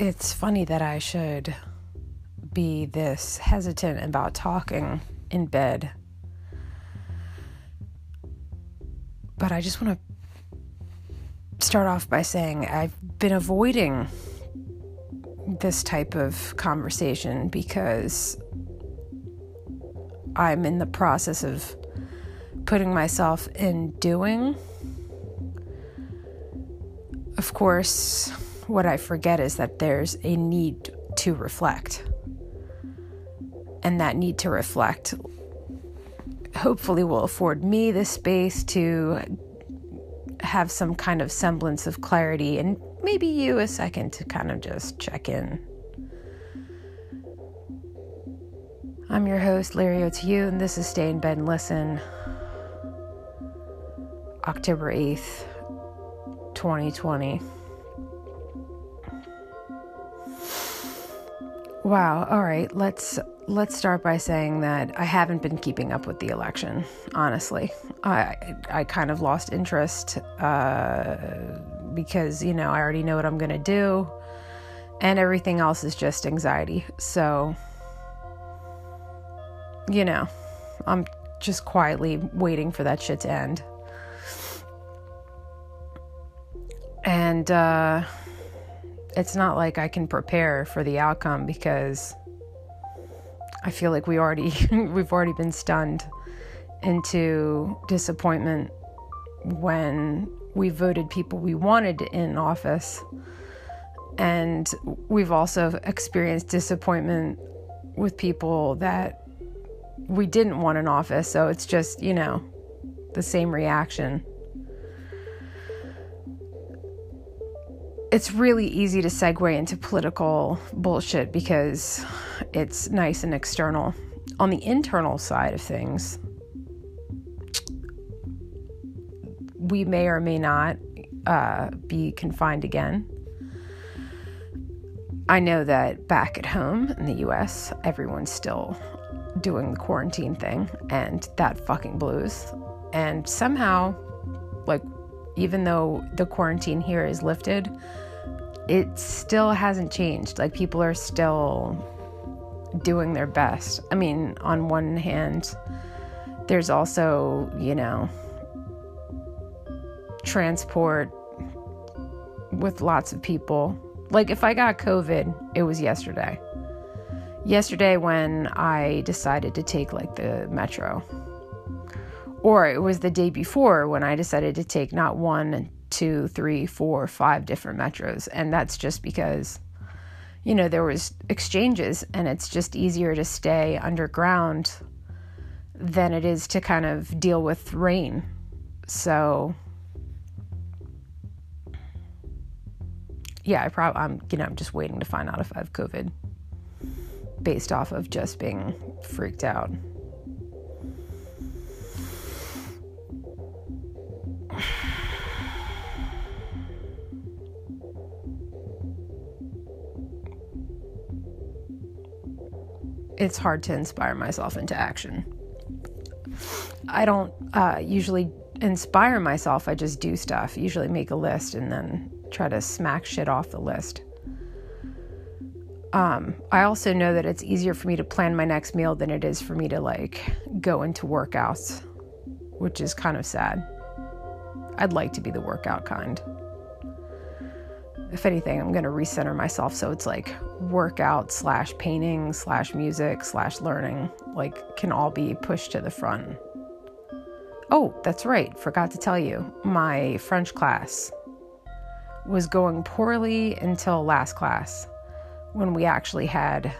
it's funny that I should be this hesitant about talking in bed. But I just want to start off by saying I've been avoiding this type of conversation because I'm in the process of putting myself in doing. Of course, what I forget is that there's a need to reflect. And that need to reflect hopefully will afford me the space to have some kind of semblance of clarity and maybe you a second to kind of just check in. I'm your host, Larry Otiu, and this is Stay in Bed and Listen. October 8th, 2020. Wow, all right. Let's let's start by saying that I haven't been keeping up with the election, honestly. I I kind of lost interest uh, because, you know, I already know what I'm to do and everything else is just anxiety. So you know, I'm just quietly waiting for that shit to end. And uh, it's not like I can prepare for the outcome because I feel like we already we've already been stunned into disappointment when we voted people we wanted in office. And we've also experienced disappointment with people that we didn't want in office. So it's just, you know, the same reaction. It's really easy to segue into political bullshit because it's nice and external. On the internal side of things, we may or may not uh, be confined again. I know that back at home in the US, everyone's still doing the quarantine thing and that fucking blues. And somehow, like, even though the quarantine here is lifted, it still hasn't changed. Like, people are still doing their best. I mean, on one hand, there's also, you know, transport with lots of people. Like, if I got COVID, it was yesterday yesterday when I decided to take like the metro. Or it was the day before when I decided to take not one, two, three, four, five different metros. And that's just because, you know, there was exchanges and it's just easier to stay underground than it is to kind of deal with rain. So yeah, I probably I'm you know, I'm just waiting to find out if I have COVID based off of just being freaked out. It's hard to inspire myself into action. I don't uh, usually inspire myself, I just do stuff. Usually make a list and then try to smack shit off the list. Um, I also know that it's easier for me to plan my next meal than it is for me to like go into workouts, which is kind of sad. I'd like to be the workout kind. If anything, I'm going to recenter myself so it's like workout slash painting slash music slash learning, like, can all be pushed to the front. Oh, that's right. Forgot to tell you. My French class was going poorly until last class when we actually had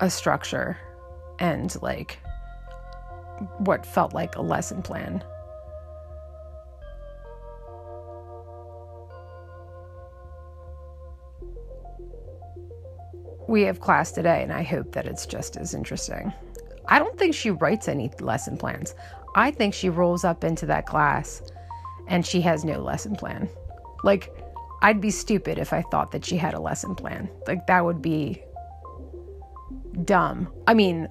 a structure and like what felt like a lesson plan. We have class today, and I hope that it's just as interesting. I don't think she writes any lesson plans. I think she rolls up into that class and she has no lesson plan. Like, I'd be stupid if I thought that she had a lesson plan. Like, that would be dumb. I mean,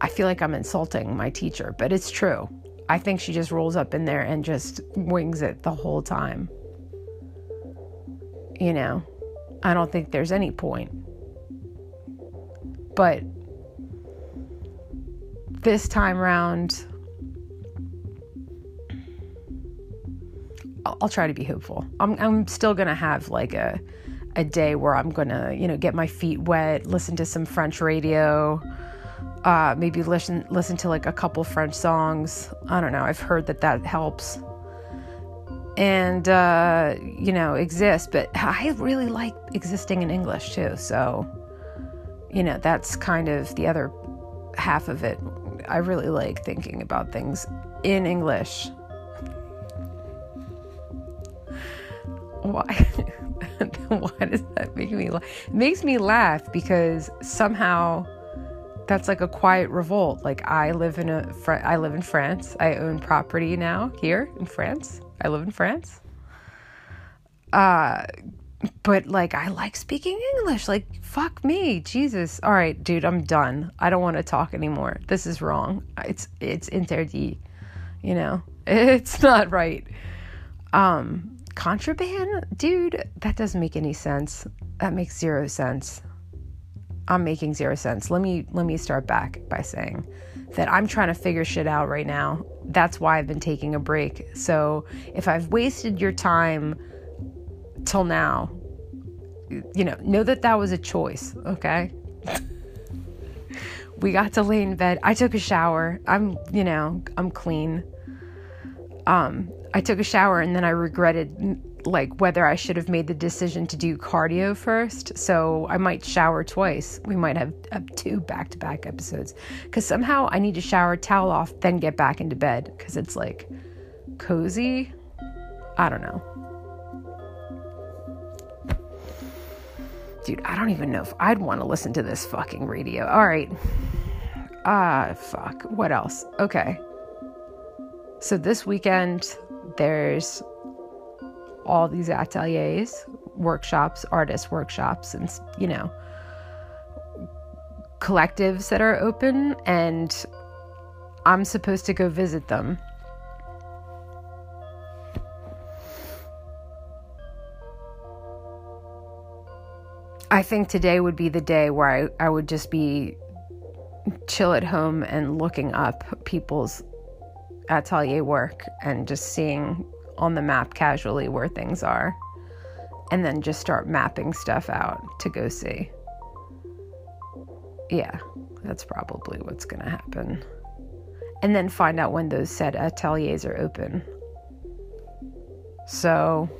I feel like I'm insulting my teacher, but it's true. I think she just rolls up in there and just wings it the whole time. You know, I don't think there's any point. But this time round, I'll, I'll try to be hopeful. I'm, I'm still to have like a, a day where I'm to, you know, get my feet wet, listen to some French radio, uh, maybe listen, listen to like a couple French songs. I don't know. I've heard that that helps. And, uh, you know, exist. But I really like existing in English too. So, you know, that's kind of the other half of it. I really like thinking about things in English. Why? Why does that make me laugh? It makes me laugh because somehow that's like a quiet revolt. Like I live in a I live in France. I own property now here in France. I live in France. Uh but like I like speaking English. Like fuck me, Jesus. All right, dude, I'm done. I don't want to talk anymore. This is wrong. It's it's interdit. You know, it's not right. Um, contraband, dude. That doesn't make any sense. That makes zero sense. I'm making zero sense. Let me let me start back by saying that I'm trying to figure shit out right now. That's why I've been taking a break. So if I've wasted your time till now, you know, know that that was a choice, okay? we got to lay in bed. I took a shower. I'm, you know, I'm clean. Um, I took a shower and then I regretted like whether I should have made the decision to do cardio first. So I might shower twice. We might have, two back to back episodes because somehow I need to shower, towel off, then get back into bed because it's like cozy. I don't know. Dude, I don't even know if I'd want to listen to this fucking radio. All right. Ah, fuck. What else? Okay. So this weekend, there's all these ateliers, workshops, artist workshops, and, you know, collectives that are open, and I'm supposed to go visit them. I think today would be the day where I, I would just be chill at home and looking up people's atelier work and just seeing on the map casually where things are. And then just start mapping stuff out to go see. Yeah, that's probably what's going to happen. And then find out when those said ateliers are open. So,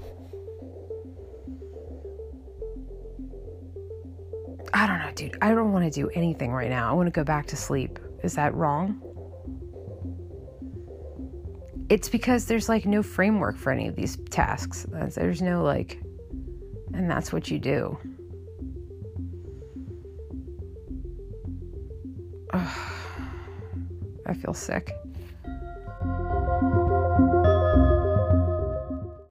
I don't know, dude. I don't want to do anything right now. I want to go back to sleep. Is that wrong? It's because there's like no framework for any of these tasks. There's no like, and that's what you do. Ugh. I feel sick.